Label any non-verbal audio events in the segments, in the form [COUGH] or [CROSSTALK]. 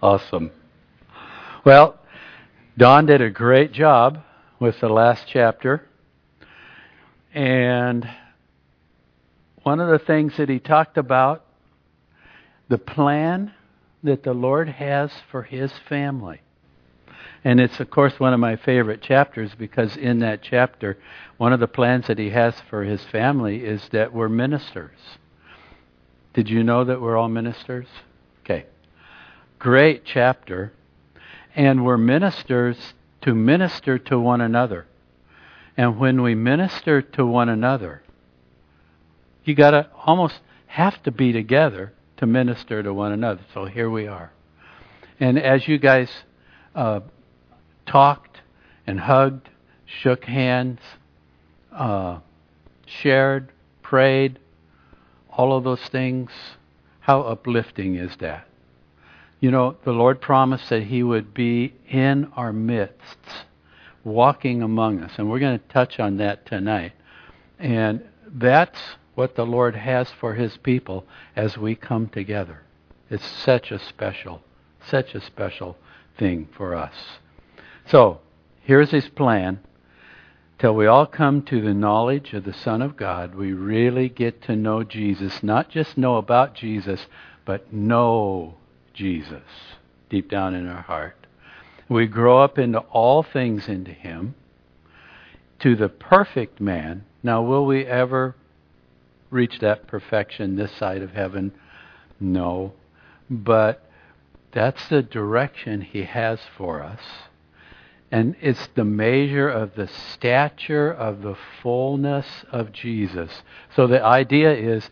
Awesome. Well, Don did a great job with the last chapter. And one of the things that he talked about, the plan that the Lord has for his family. And it's, of course, one of my favorite chapters because in that chapter, one of the plans that he has for his family is that we're ministers. Did you know that we're all ministers? Okay. Great chapter. And we're ministers to minister to one another. And when we minister to one another, you got to almost have to be together to minister to one another. So here we are. And as you guys uh, talked and hugged, shook hands, uh, shared, prayed, all of those things, how uplifting is that? You know, the Lord promised that He would be in our midst, walking among us. And we're going to touch on that tonight. And that's what the Lord has for His people as we come together. It's such a special, such a special thing for us. So, here's His plan. Till we all come to the knowledge of the Son of God, we really get to know Jesus. Not just know about Jesus, but know Jesus deep down in our heart. We grow up into all things into Him, to the perfect man. Now, will we ever reach that perfection this side of heaven? No. But that's the direction He has for us. And it's the measure of the stature of the fullness of Jesus. So the idea is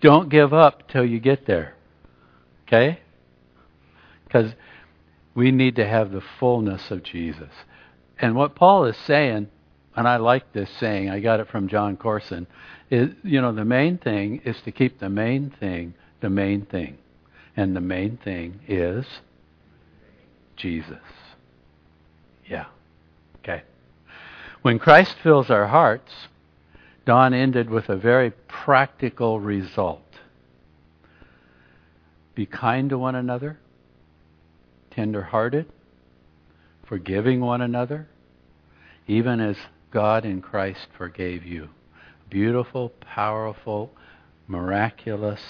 don't give up till you get there. Okay? Because we need to have the fullness of Jesus. And what Paul is saying, and I like this saying, I got it from Jon Courson, is you know, the main thing is to keep the main thing the main thing. And the main thing is Jesus. Yeah. Okay. When Christ fills our hearts, Don ended with a very practical result. Be kind to one another, tender hearted, forgiving one another, even as God in Christ forgave you. Beautiful, powerful, miraculous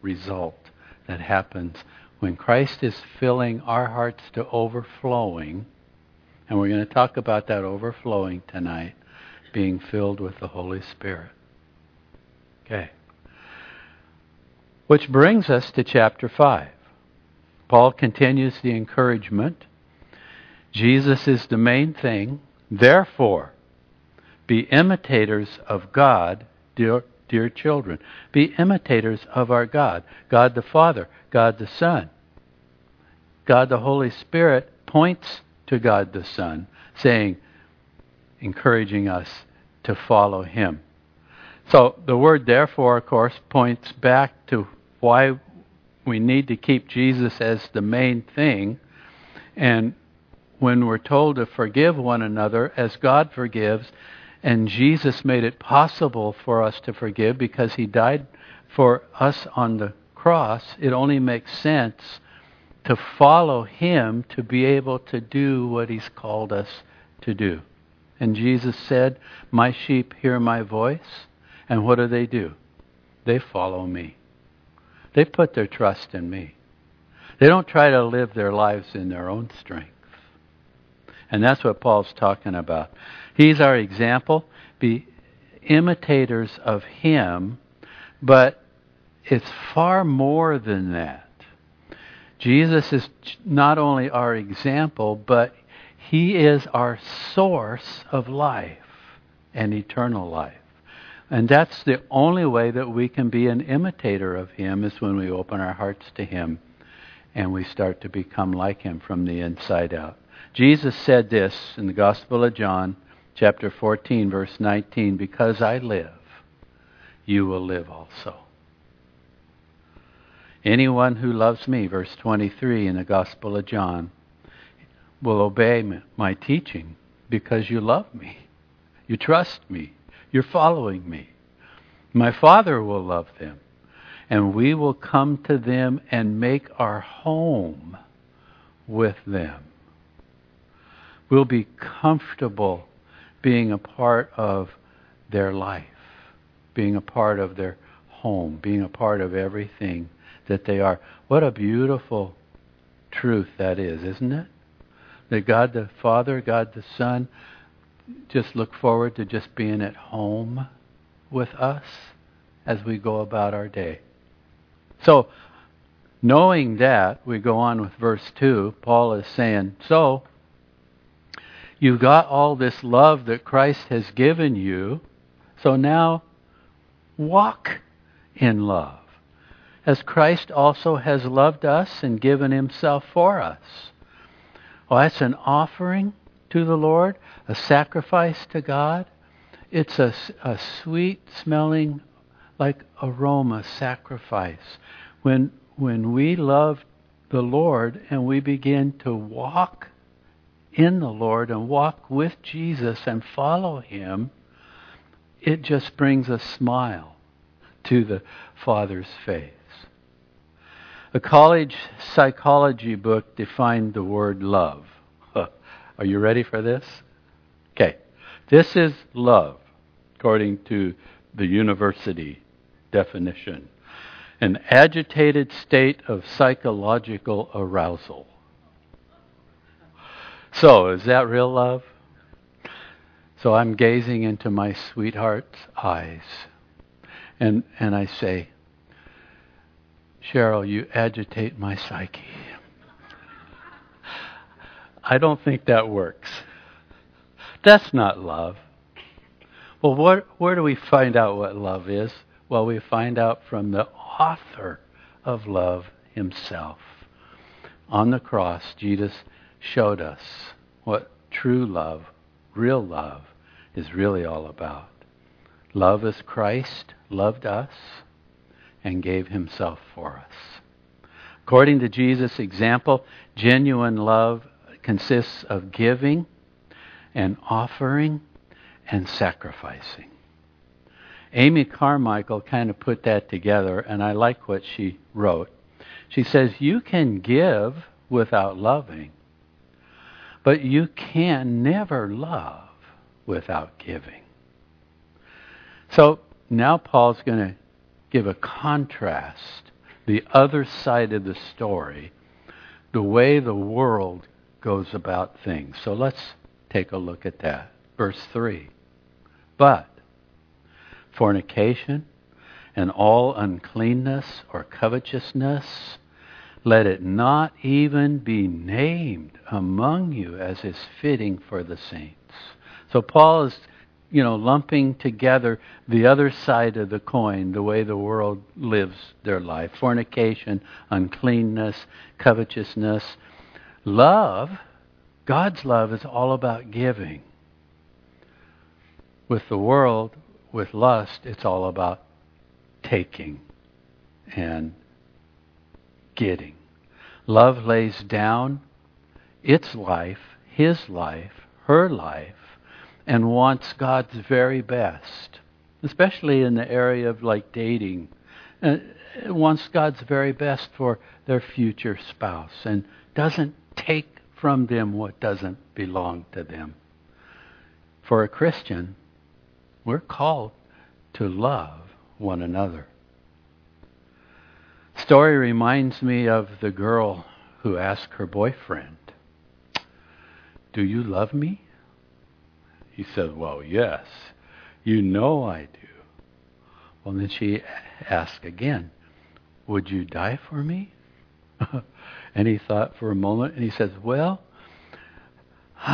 result that happens when Christ is filling our hearts to overflowing and we're going to talk about that overflowing tonight, being filled with the Holy Spirit. Okay. Which brings us to chapter 5. Paul continues the encouragement. Jesus is the main thing. Therefore, be imitators of God, dear, dear children. Be imitators of our God God the Father, God the Son. God the Holy Spirit points to God the Son, saying, encouraging us to follow Him. So the word therefore, of course, points back to why we need to keep Jesus as the main thing. And when we're told to forgive one another as God forgives, and Jesus made it possible for us to forgive because He died for us on the cross, it only makes sense to follow Him to be able to do what He's called us to do. And Jesus said, My sheep hear my voice, and what do they do? They follow me. They put their trust in me. They don't try to live their lives in their own strength. And that's what Paul's talking about. He's our example. Be imitators of Him, but it's far more than that. Jesus is not only our example, but he is our source of life and eternal life. And that's the only way that we can be an imitator of him is when we open our hearts to him and we start to become like him from the inside out. Jesus said this in the Gospel of John, chapter 14, verse 19 Because I live, you will live also. Anyone who loves me, verse 23 in the Gospel of John, will obey my teaching because you love me. You trust me. You're following me. My Father will love them. and we will come to them and make our home with them. We'll be comfortable being a part of their life, being a part of their home, being a part of everything that they are. What a beautiful truth that is, isn't it? That God the Father, God the Son, just look forward to just being at home with us as we go about our day. So, knowing that, we go on with verse 2. Paul is saying, So, you've got all this love that Christ has given you, so now walk in love, as Christ also has loved us and given himself for us. Well, that's an offering to the Lord, a sacrifice to God. It's a, a sweet smelling, like aroma sacrifice. When, when we love the Lord and we begin to walk in the Lord and walk with Jesus and follow Him, it just brings a smile to the Father's face. A college psychology book defined the word love. Are you ready for this? Okay. This is love, according to the university definition an agitated state of psychological arousal. So, is that real love? So I'm gazing into my sweetheart's eyes and, and I say, Cheryl, you agitate my psyche. I don't think that works. That's not love. Well, what, where do we find out what love is? Well, we find out from the author of love himself. On the cross, Jesus showed us what true love, real love, is really all about. Love as Christ loved us and gave himself for us. According to Jesus' example, genuine love consists of giving and offering and sacrificing. Amy Carmichael kind of put that together, and I like what she wrote. She says, You can give without loving, but you can never love without giving. So now Paul's going to give a contrast, the other side of the story, the way the world goes about things. So let's take a look at that. Verse 3. But fornication and all uncleanness or covetousness, let it not even be named among you as is fitting for the saints. So Paul is, you know, lumping together the other side of the coin, the way the world lives their life. Fornication, uncleanness, covetousness. Love, God's love is all about giving. With the world, with lust, it's all about taking and getting. Love lays down its life, his life, her life, and wants God's very best, especially in the area of like dating. Uh, it wants God's very best for their future spouse and doesn't take from them what doesn't belong to them. For a Christian, we're called to love one another. Story reminds me of the girl who asked her boyfriend, Do you love me? He said, Well, yes. You know I do. Well, then she asked again, Would you die for me? [LAUGHS] and he thought for a moment and he says, Well, [SIGHS]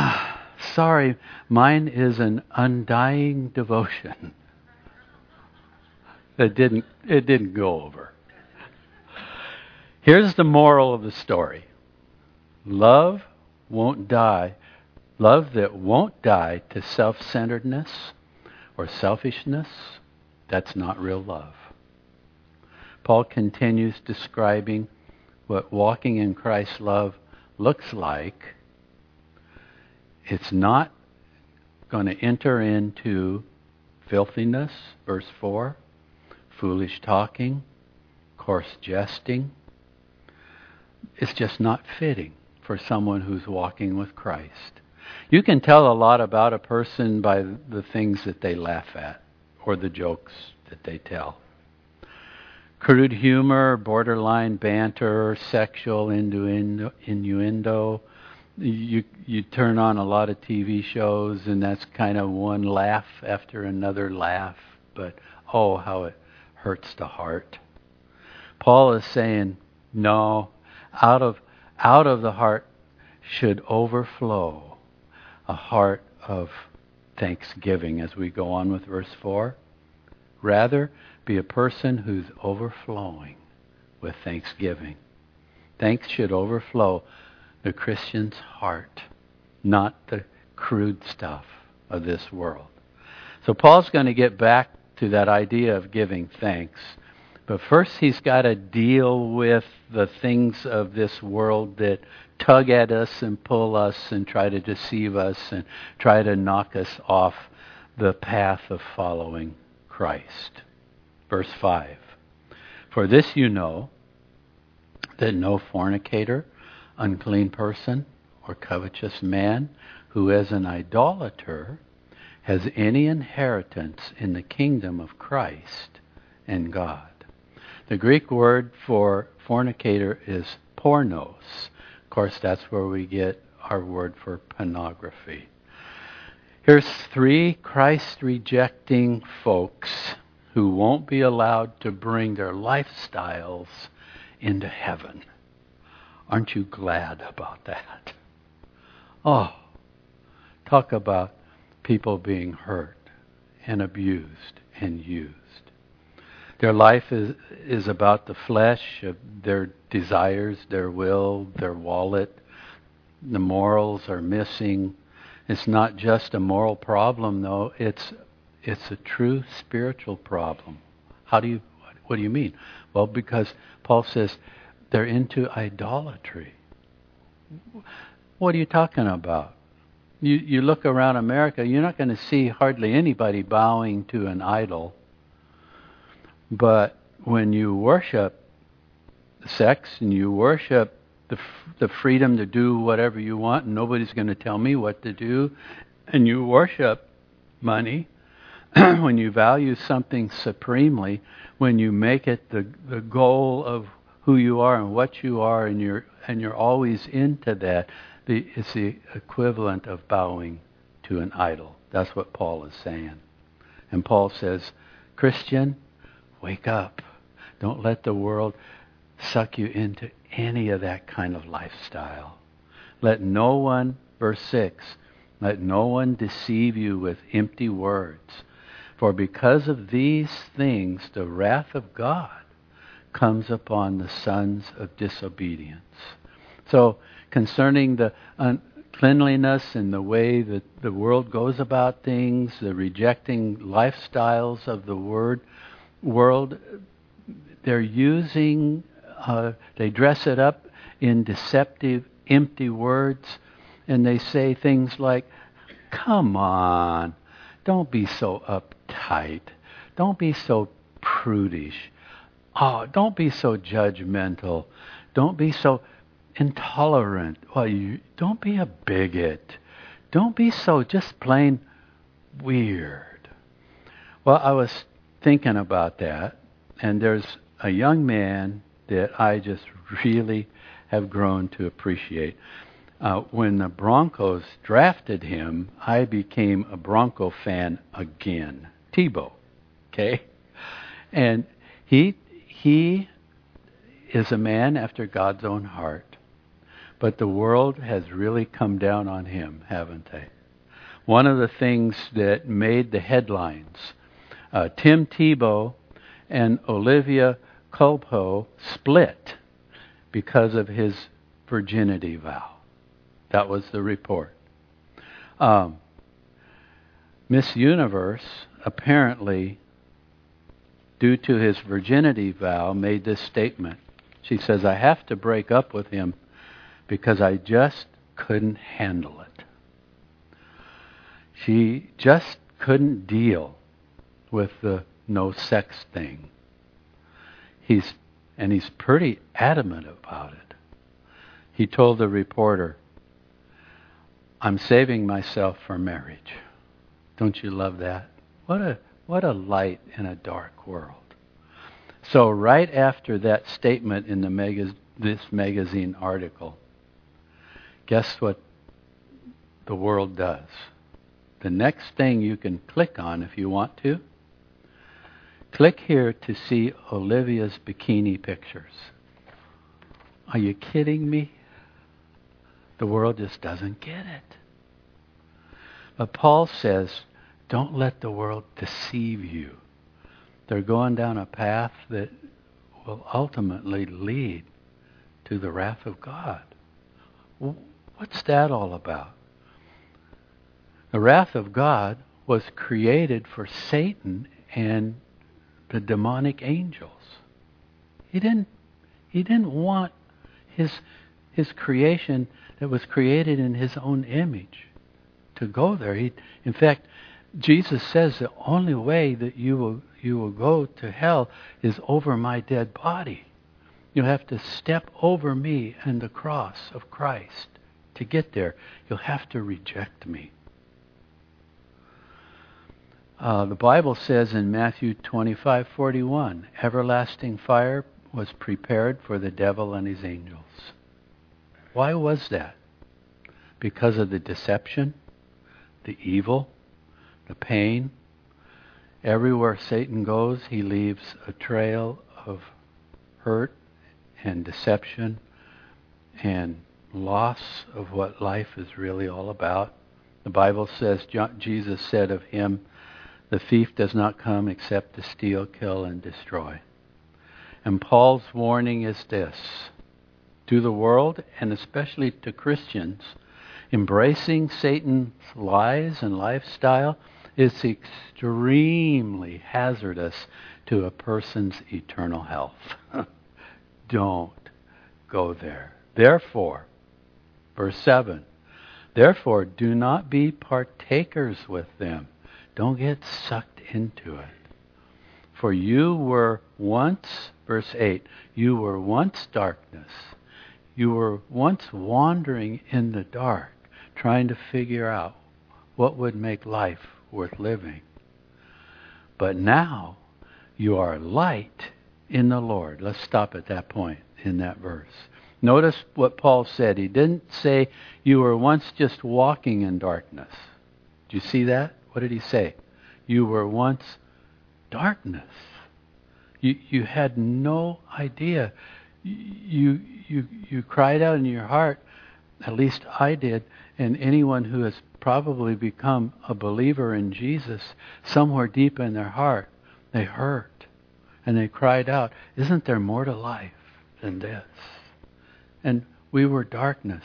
sorry, mine is an undying devotion. [LAUGHS] It didn't, it didn't go over. Here's the moral of the story love won't die. Love that won't die to self centeredness or selfishness, that's not real love. Paul continues describing what walking in Christ's love looks like it's not going to enter into filthiness, verse 4, foolish talking, coarse jesting. It's just not fitting for someone who's walking with Christ. You can tell a lot about a person by the things that they laugh at or the jokes that they tell. Crude humor, borderline banter, sexual innuendo, innuendo. You you turn on a lot of TV shows and that's kind of one laugh after another laugh, but oh how it hurts the heart. Paul is saying, no, out of out of the heart should overflow a heart of thanksgiving as we go on with verse 4. Rather, be a person who's overflowing with thanksgiving. Thanks should overflow the Christian's heart, not the crude stuff of this world. So Paul's going to get back to that idea of giving thanks. But first, he's got to deal with the things of this world that tug at us and pull us and try to deceive us and try to knock us off the path of following Christ. Verse 5 For this you know that no fornicator, unclean person, or covetous man who is an idolater has any inheritance in the kingdom of Christ and God. The Greek word for fornicator is pornos. Of course, that's where we get our word for pornography. Here's three Christ rejecting folks who won't be allowed to bring their lifestyles into heaven. Aren't you glad about that? Oh, talk about people being hurt and abused and used. Their life is, is about the flesh, their desires, their will, their wallet. The morals are missing. It's not just a moral problem, though. It's it's a true spiritual problem. How do you? What do you mean? Well, because Paul says they're into idolatry. What are you talking about? You you look around America, you're not going to see hardly anybody bowing to an idol. But when you worship sex and you worship the the freedom to do whatever you want, and nobody's going to tell me what to do, and you worship money, [CLEARS THROAT] when you value something supremely, when you make it the the goal of who you are and what you are, and you're and you're always into that, the, it's the equivalent of bowing to an idol. That's what Paul is saying. And Paul says, Christian, wake up. Don't let the world suck you into any of that kind of lifestyle. Let no one, verse 6, let no one deceive you with empty words. For because of these things, the wrath of God comes upon the sons of disobedience. So, concerning the uncleanliness and the way that the world goes about things, the rejecting lifestyles of the word, world, they're using, uh, they dress it up in deceptive, empty words, and they say things like, Come on, don't be so uptight. Don't be so prudish. Oh, don't be so judgmental. Don't be so intolerant. Well, you don't be a bigot. Don't be so just plain weird. Well, I was thinking about that, and there's a young man that I just really have grown to appreciate. Uh, when the Broncos drafted him, I became a Bronco fan again. Tebow, okay, and he he is a man after God's own heart, but the world has really come down on him, haven't they? One of the things that made the headlines uh, Tim Tebow and Olivia Culpo split because of his virginity vow. That was the report. Um, Miss Universe apparently, due to his virginity vow, made this statement. She says, I have to break up with him because I just couldn't handle it. She just couldn't deal with the no sex thing. He's And he's pretty adamant about it. He told the reporter, I'm saving myself for marriage. Don't you love that? What a what a light in a dark world. So right after that statement in the mag- this magazine article, guess what the world does? The next thing you can click on if you want to, click here to see Olivia's bikini pictures. Are you kidding me? The world just doesn't get it. But Paul says, don't let the world deceive you. They're going down a path that will ultimately lead to the wrath of God. What's that all about? The wrath of God was created for Satan and the demonic angels. He didn't he didn't want his his creation that was created in his own image to go there. He, in fact, Jesus says the only way that you will you will go to hell is over my dead body. You'll have to step over me and the cross of Christ to get there. You'll have to reject me. Uh, the Bible says in Matthew 25:41, everlasting fire was prepared for the devil and his angels. Why was that? Because of the deception, the evil, the pain. Everywhere Satan goes, he leaves a trail of hurt and deception and loss of what life is really all about. The Bible says, Jesus said of him, the thief does not come except to steal, kill, and destroy. And Paul's warning is this to the world, and especially to Christians Embracing Satan's lies and lifestyle is extremely hazardous to a person's eternal health. [LAUGHS] Don't go there. Therefore, verse 7 Therefore, do not be partakers with them. Don't get sucked into it. For you were once, verse 8, you were once darkness. You were once wandering in the dark trying to figure out what would make life worth living. But now you are light in the Lord. Let's stop at that point in that verse. Notice what Paul said. He didn't say you were once just walking in darkness. Do you see that? What did he say? You were once darkness. You, you had no idea. You, you, you cried out in your heart, at least I did, and anyone who has probably become a believer in Jesus, somewhere deep in their heart, they hurt and they cried out, Isn't there more to life than this? And we were darkness,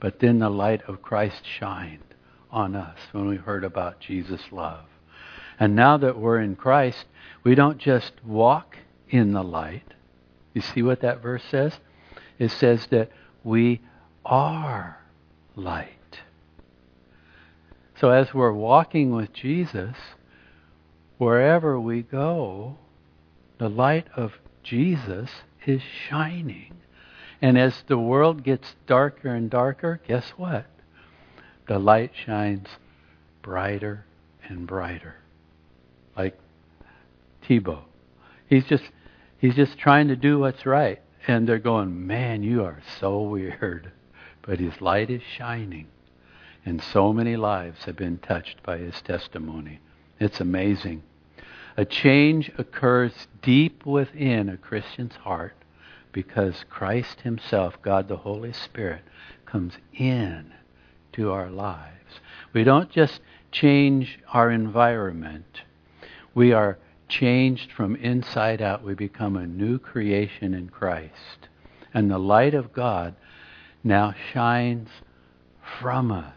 but then the light of Christ shined on us when we heard about Jesus' love. And now that we're in Christ, we don't just walk in the light. You see what that verse says? It says that we are light. So as we're walking with Jesus, wherever we go, the light of Jesus is shining. And as the world gets darker and darker, guess what? The light shines brighter and brighter. Like Tebow. He's just he's just trying to do what's right. And they're going, Man, you are so weird. [LAUGHS] But his light is shining. And so many lives have been touched by his testimony. It's amazing. A change occurs deep within a Christian's heart because Christ Himself, God the Holy Spirit, comes in to our lives. We don't just change our environment, we are changed from inside out. We become a new creation in Christ. And the light of God now shines from us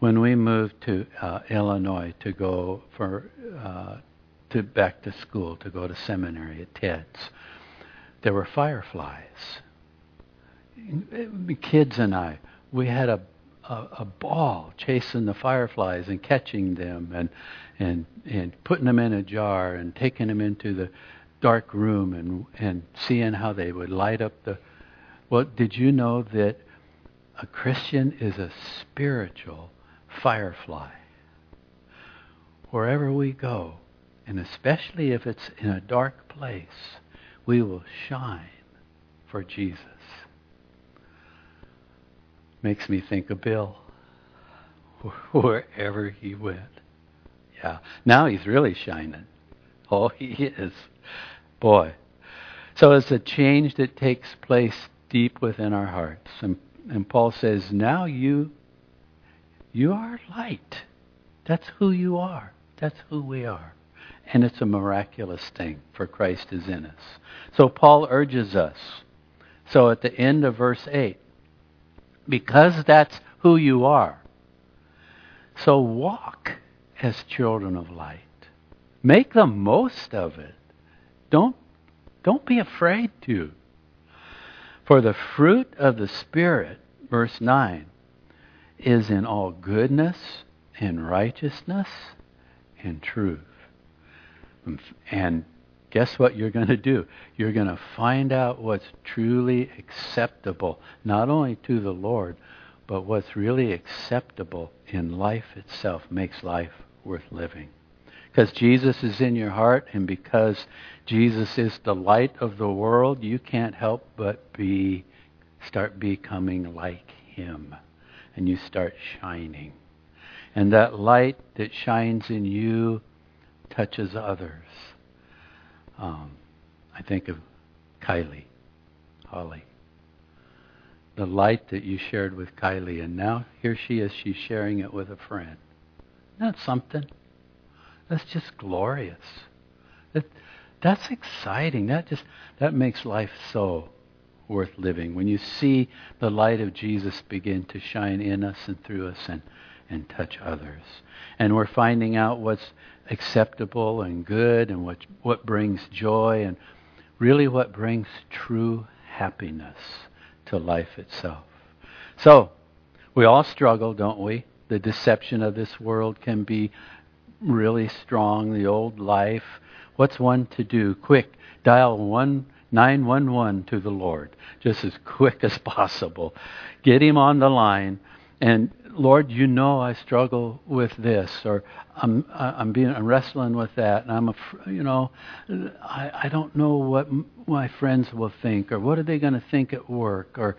when we moved to uh, Illinois to go for uh, to back to school to go to seminary at TEDS, there were fireflies. Kids and I, we had a, a, a ball chasing the fireflies and catching them and and and putting them in a jar and taking them into the dark room and and seeing how they would light up the well did you know that a Christian is a spiritual firefly. Wherever we go and especially if it's in a dark place we will shine for Jesus. Makes me think of Bill. [LAUGHS] Wherever he went. Yeah. Now he's really shining. Oh he is. Boy. So it's a change that takes place deep within our hearts. And, and Paul says, now you you are light. That's who you are. That's who we are. And it's a miraculous thing, for Christ is in us. So Paul urges us. So at the end of verse 8, because that's who you are, so walk as children of light. Make the most of it. Don't, don't be afraid to. For the fruit of the Spirit, verse 9, is in all goodness and righteousness and truth. And guess what you're going to do? You're going to find out what's truly acceptable, not only to the Lord, but what's really acceptable in life itself makes life worth living. Because Jesus is in your heart, and because Jesus is the light of the world, you can't help but be start becoming like him. And you start shining. And that light that shines in you touches others. Um, I think of Kylie, Holly. The light that you shared with Kylie, and now here she is, she's sharing it with a friend. Isn't something? That's just glorious. That, that's exciting. That just that makes life so worth living. When you see the light of Jesus begin to shine in us and through us and, and touch others. And we're finding out what's acceptable and good and what what brings joy and really what brings true happiness to life itself. So, we all struggle, don't we? The deception of this world can be really strong, the old life. What's one to do? Quick, dial one nine one one to the Lord, just as quick as possible. Get him on the line, and Lord, you know I struggle with this, or I'm I'm being I'm wrestling with that, and I'm a you know I I don't know what my friends will think, or what are they going to think at work, or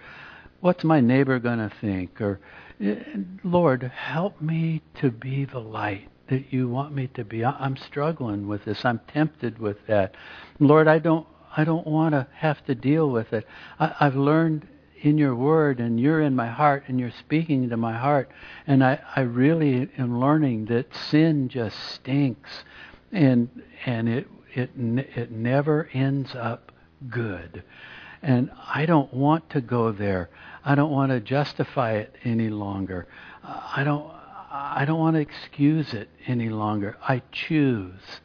what's my neighbor going to think, or eh, Lord, help me to be the light that you want me to be. I'm struggling with this. I'm tempted with that. Lord, I don't I don't want to have to deal with it. I, I've learned in your word and you're in my heart and you're speaking to my heart and I, I really am learning that sin just stinks and and it it it never ends up good. And I don't want to go there. I don't want to justify it any longer. I don't I don't want to excuse it any longer. I choose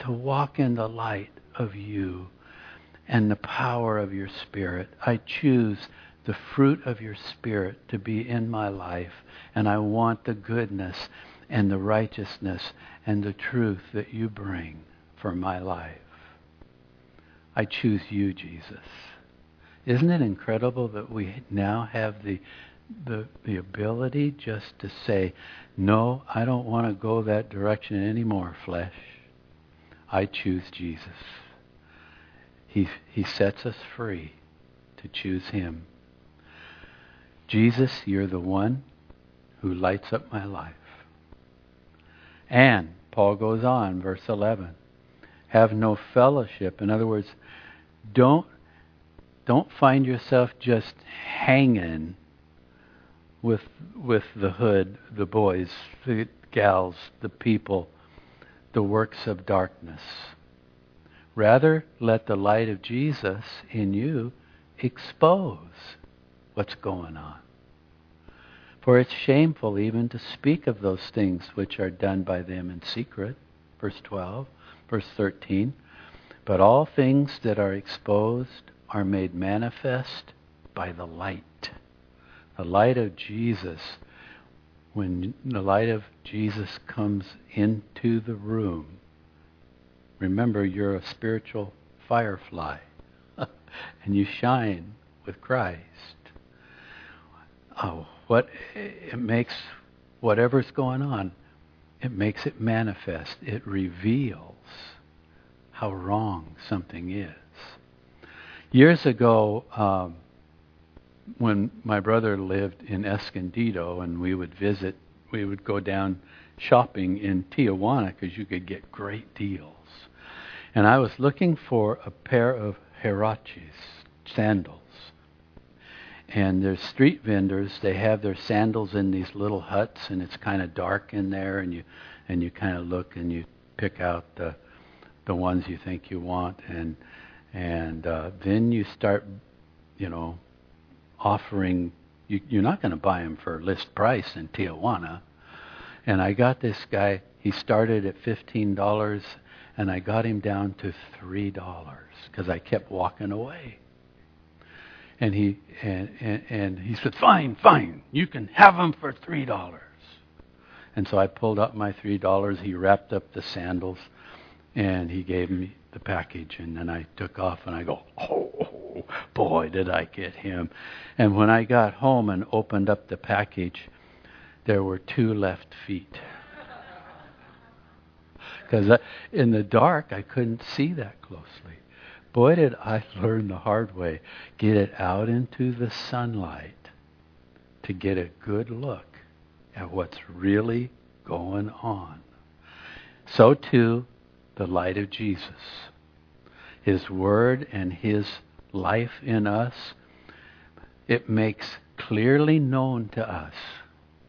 to walk in the light of you and the power of your Spirit. I choose the fruit of your Spirit to be in my life, and I want the goodness and the righteousness and the truth that you bring for my life. I choose you, Jesus. Isn't it incredible that we now have the the, the ability just to say, no, I don't want to go that direction anymore, flesh. I choose Jesus. He, he sets us free to choose Him. Jesus, you're the one who lights up my life. And, Paul goes on, verse 11, have no fellowship. In other words, don't, don't find yourself just hanging with with the hood, the boys, the gals, the people, the works of darkness. Rather, let the light of Jesus in you expose what's going on. For it's shameful even to speak of those things which are done by them in secret. Verse 12, verse 13. But all things that are exposed are made manifest by the light. The light of Jesus, when the light of Jesus comes into the room, remember you're a spiritual firefly [LAUGHS] and you shine with Christ. Oh, what it makes whatever's going on, it makes it manifest. It reveals how wrong something is. Years ago, um, when my brother lived in Escondido and we would visit, we would go down shopping in Tijuana because you could get great deals. And I was looking for a pair of Huaraches sandals. And there's street vendors, they have their sandals in these little huts and it's kind of dark in there and you and you kind of look and you pick out the the ones you think you want and and uh, then you start you know offering you, you're not going to buy them for list price in Tijuana and I got this guy. He started at fifteen dollars, and I got him down to three dollars because I kept walking away. And he and, and and he said, "Fine, fine, you can have them for three dollars." And so I pulled up my three dollars. He wrapped up the sandals, and he gave me the package. And then I took off, and I go, "Oh boy, did I get him!" And when I got home and opened up the package, there were two left feet. Because in the dark, I couldn't see that closely. Boy, did I [LAUGHS] learn the hard way. Get it out into the sunlight to get a good look at what's really going on. So, too, the light of Jesus. His Word and His life in us, it makes clearly known to us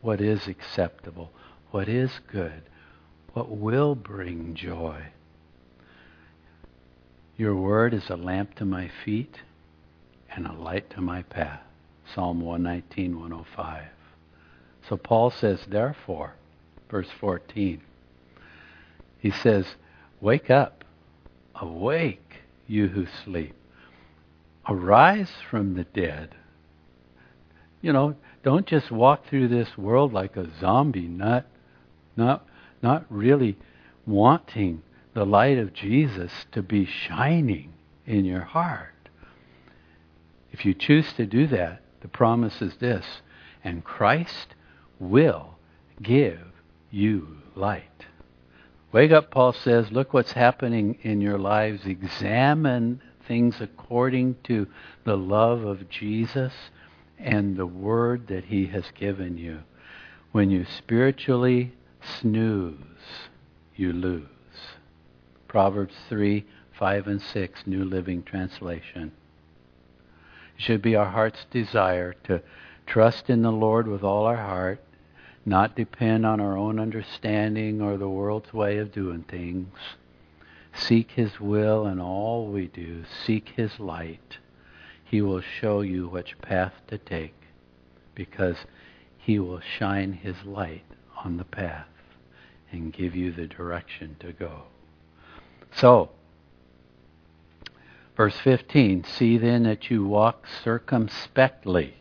what is acceptable, what is good, what will bring joy. Your word is a lamp to my feet and a light to my path. Psalm 119, 105. So Paul says, therefore, verse 14, he says, Wake up, awake, you who sleep. Arise from the dead. You know, don't just walk through this world like a zombie, not, not, not really wanting the light of Jesus to be shining in your heart. If you choose to do that, the promise is this and Christ will give you light. Wake up, Paul says. Look what's happening in your lives. Examine things according to the love of Jesus and the word that He has given you. When you spiritually snooze, you lose. Proverbs 3 5 and 6, New Living Translation. It should be our heart's desire to trust in the Lord with all our heart, not depend on our own understanding or the world's way of doing things. Seek His will in all we do, seek His light he will show you which path to take because He will shine His light on the path and give you the direction to go. So, verse 15 See then that you walk circumspectly,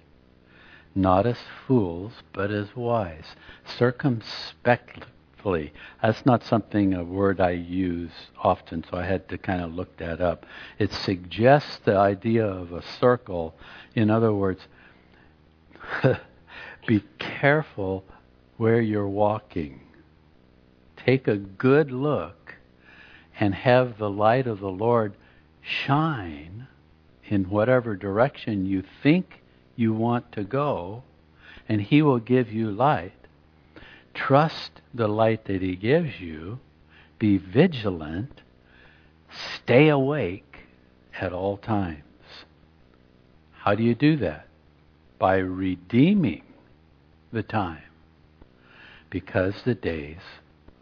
not as fools, but as wise. Circumspectly that's not something, a word I use often, so I had to kind of look that up. It suggests the idea of a circle. In other words, [LAUGHS] be careful where you're walking. Take a good look and have the light of the Lord shine in whatever direction you think you want to go, and He will give you light. Trust the light that He gives you. Be vigilant. Stay awake at all times. How do you do that? By redeeming the time because the days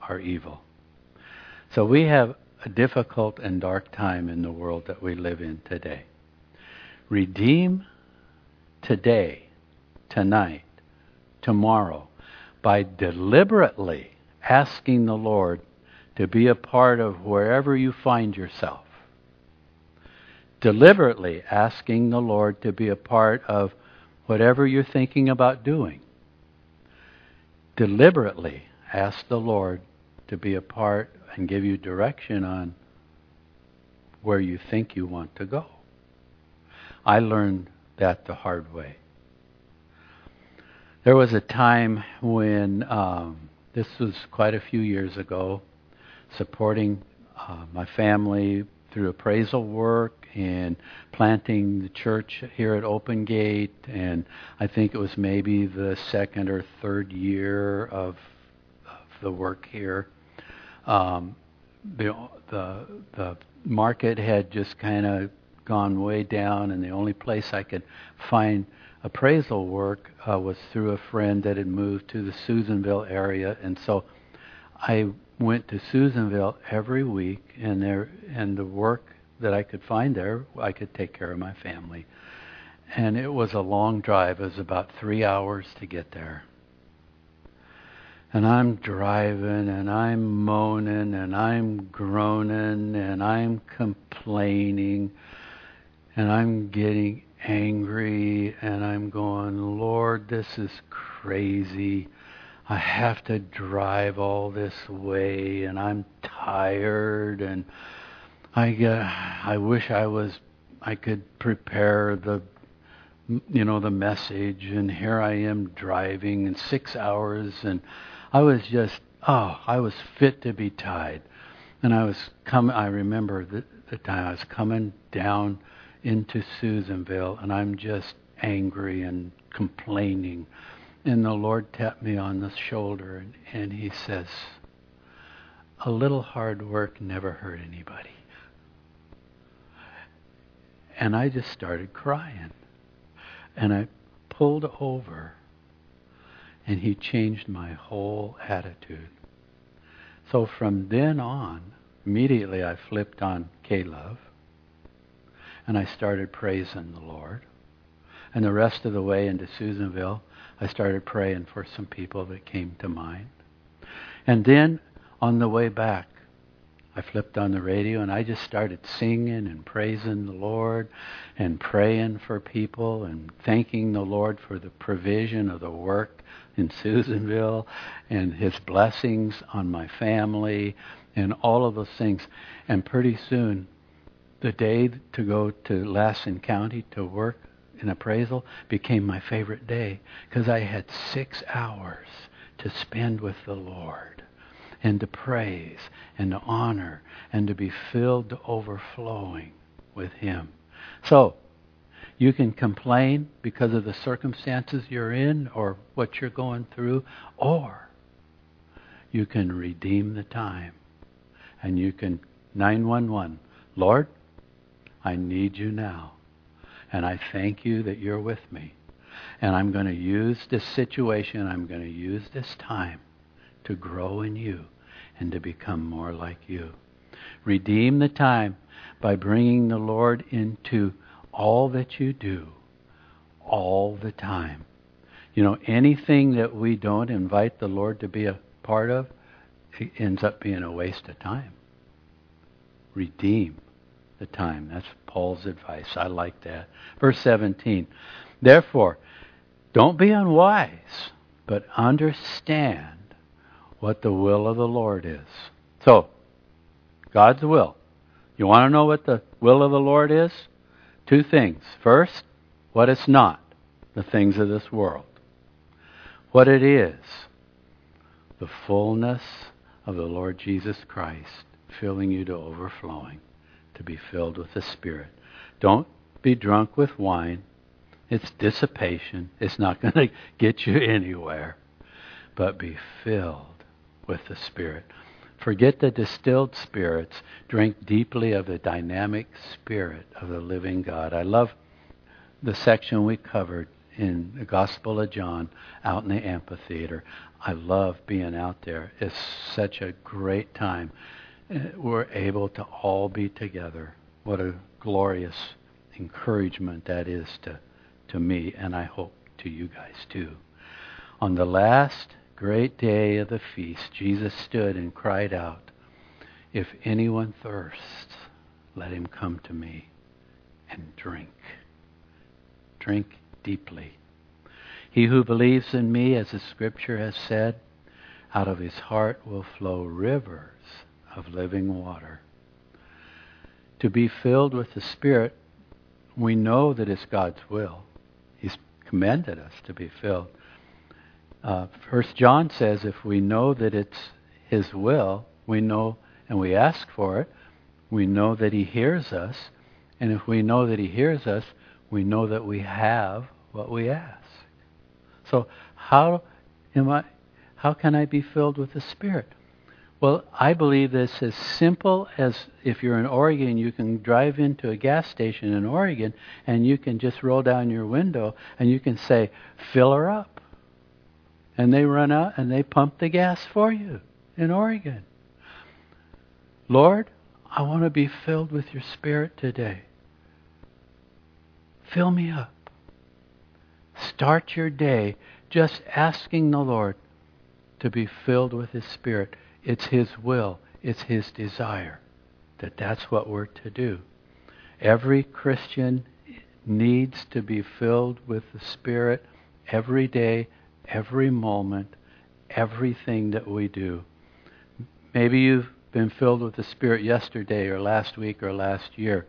are evil. So we have a difficult and dark time in the world that we live in today. Redeem today, tonight, tomorrow, by deliberately asking the Lord to be a part of wherever you find yourself. Deliberately asking the Lord to be a part of whatever you're thinking about doing. Deliberately ask the Lord to be a part and give you direction on where you think you want to go. I learned that the hard way. There was a time when, um, this was quite a few years ago, supporting uh, my family through appraisal work and planting the church here at Open Gate. And I think it was maybe the second or third year of, of the work here. Um, the, the, the market had just kind of gone way down, and the only place I could find appraisal work uh, was through a friend that had moved to the Susanville area, and so I went to Susanville every week, and there and the work that I could find there, I could take care of my family. And it was a long drive. It was about three hours to get there. And I'm driving, and I'm moaning, and I'm groaning, and I'm complaining, and I'm getting angry, and I'm going, Lord, this is crazy. I have to drive all this way and I'm tired and I uh, I wish I was I could prepare the you know the message and here I am driving in 6 hours and I was just oh I was fit to be tied and I was coming I remember the, the time I was coming down into Susanville and I'm just angry and complaining and the Lord tapped me on the shoulder and, and He says, A little hard work never hurt anybody. And I just started crying. And I pulled over, and He changed my whole attitude. So from then on, immediately I flipped on K Love, and I started praising the Lord. And the rest of the way into Susanville, I started praying for some people that came to mind. And then on the way back, I flipped on the radio and I just started singing and praising the Lord and praying for people and thanking the Lord for the provision of the work in Susanville and his blessings on my family and all of those things. And pretty soon, the day to go to Lassen County to work, in appraisal became my favorite day because I had six hours to spend with the Lord and to praise and to honor and to be filled to overflowing with Him. So, you can complain because of the circumstances you're in or what you're going through, or you can redeem the time and you can 911, Lord, I need you now. And I thank you that you're with me. And I'm going to use this situation, I'm going to use this time to grow in you and to become more like you. Redeem the time by bringing the Lord into all that you do, all the time. You know, anything that we don't invite the Lord to be a part of it ends up being a waste of time. Redeem the time. That's Paul's advice. I like that. Verse 17. Therefore, don't be unwise, but understand what the will of the Lord is. So, God's will. You want to know what the will of the Lord is? Two things. First, what it's not, the things of this world. What it is, the fullness of the Lord Jesus Christ filling you to overflowing to be filled with the Spirit. Don't be drunk with wine. It's dissipation. It's not going [LAUGHS] to get you anywhere. But be filled with the Spirit. Forget the distilled spirits. Drink deeply of the dynamic Spirit of the living God. I love the section we covered in the Gospel of John out in the amphitheater. I love being out there. It's such a great time uh, we're able to all be together. What a glorious encouragement that is to, to me, and I hope to you guys too. On the last great day of the feast, Jesus stood and cried out, If anyone thirsts, let him come to me and drink. Drink deeply. He who believes in me, as the scripture has said, out of his heart will flow rivers of living water. to be filled with the Spirit, we know that it's God's will. He's commanded us to be filled. Uh, First John says if we know that it's His will, we know and we ask for it, we know that He hears us. And if we know that He hears us, we know that we have what we ask. So how am I how can I be filled with the Spirit? Well, I believe it's as simple as if you're in Oregon, you can drive into a gas station in Oregon and you can just roll down your window and you can say, fill her up. And they run out and they pump the gas for you in Oregon. Lord, I want to be filled with your Spirit today. Fill me up. Start your day just asking the Lord to be filled with His Spirit. It's His will, it's His desire that that's what we're to do. Every Christian needs to be filled with the Spirit every day, every moment, everything that we do. Maybe you've been filled with the Spirit yesterday or last week or last year.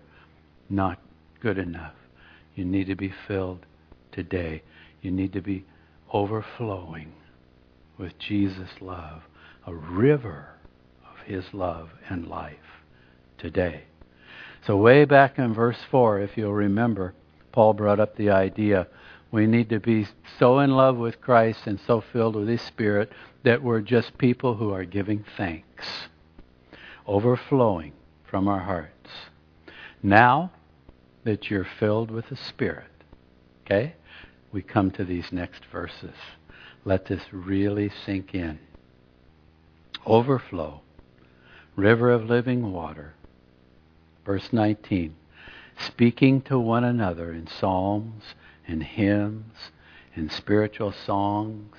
Not good enough. You need to be filled today. You need to be overflowing with Jesus' love, a river of His love and life today. So, way back in verse 4, if you'll remember, Paul brought up the idea we need to be so in love with Christ and so filled with His Spirit that we're just people who are giving thanks, overflowing from our hearts. Now that you're filled with the Spirit, okay, we come to these next verses. Let this really sink in. Overflow, river of living water. Verse 19. Speaking to one another in psalms and hymns and spiritual songs,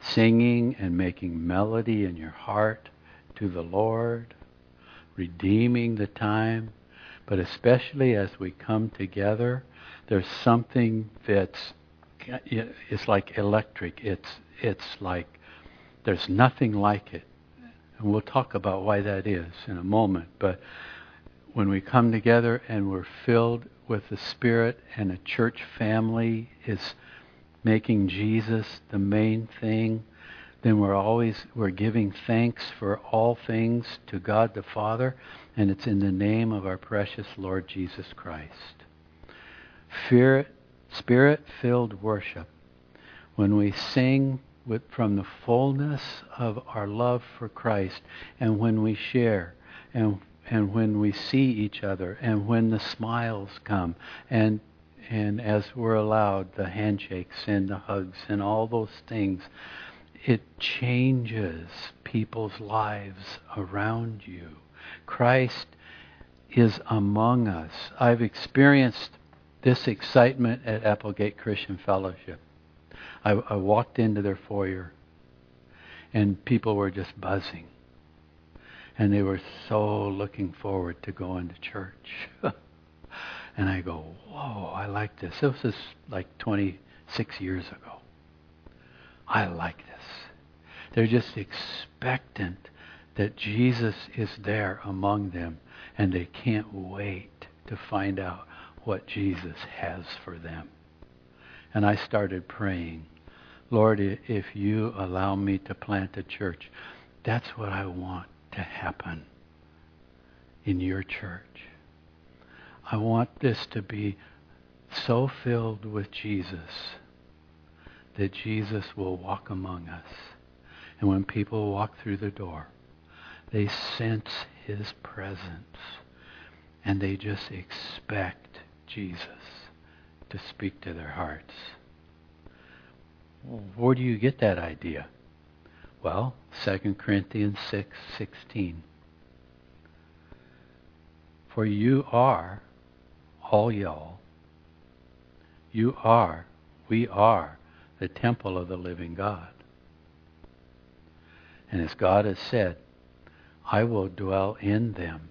singing and making melody in your heart to the Lord, redeeming the time. But especially as we come together, there's something that's it's like electric. It's it's like there's nothing like it. And we'll talk about why that is in a moment. But when we come together and we're filled with the Spirit and a church family is making Jesus the main thing, then we're always we're giving thanks for all things to God the Father, and it's in the name of our precious Lord Jesus Christ. Fear spirit filled worship, when we sing with, from the fullness of our love for Christ, and when we share, and, and when we see each other, and when the smiles come, and, and as we're allowed, the handshakes and the hugs and all those things, it changes people's lives around you. Christ is among us. I've experienced this excitement at Applegate Christian Fellowship. I, I walked into their foyer, and people were just buzzing. And they were so looking forward to going to church. [LAUGHS] and I go, whoa, I like this. This was like 26 years ago. I like this. They're just expectant that Jesus is there among them, and they can't wait to find out what Jesus has for them. And I started praying, Lord, if you allow me to plant a church, that's what I want to happen in your church. I want this to be so filled with Jesus that Jesus will walk among us. And when people walk through the door, they sense his presence and they just expect Jesus to speak to their hearts. Where do you get that idea? Well, 2 Corinthians 6 16. For you are, all y'all, you are, we are the temple of the living God. And as God has said, I will dwell in them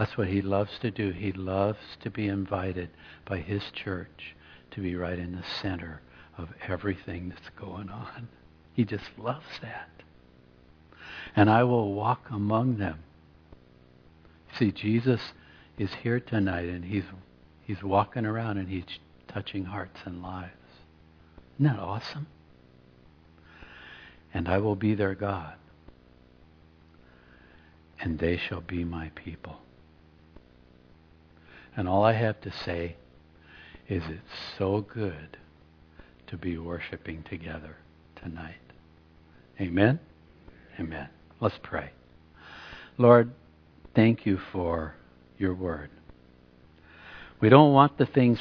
that's what he loves to do. He loves to be invited by his church to be right in the center of everything that's going on. He just loves that. And I will walk among them. See, Jesus is here tonight and he's he's walking around and he's touching hearts and lives. Isn't that awesome? And I will be their God. And they shall be my people. And all I have to say is it's so good to be worshiping together tonight. Amen? Amen. Let's pray. Lord, thank you for your word. We don't want the things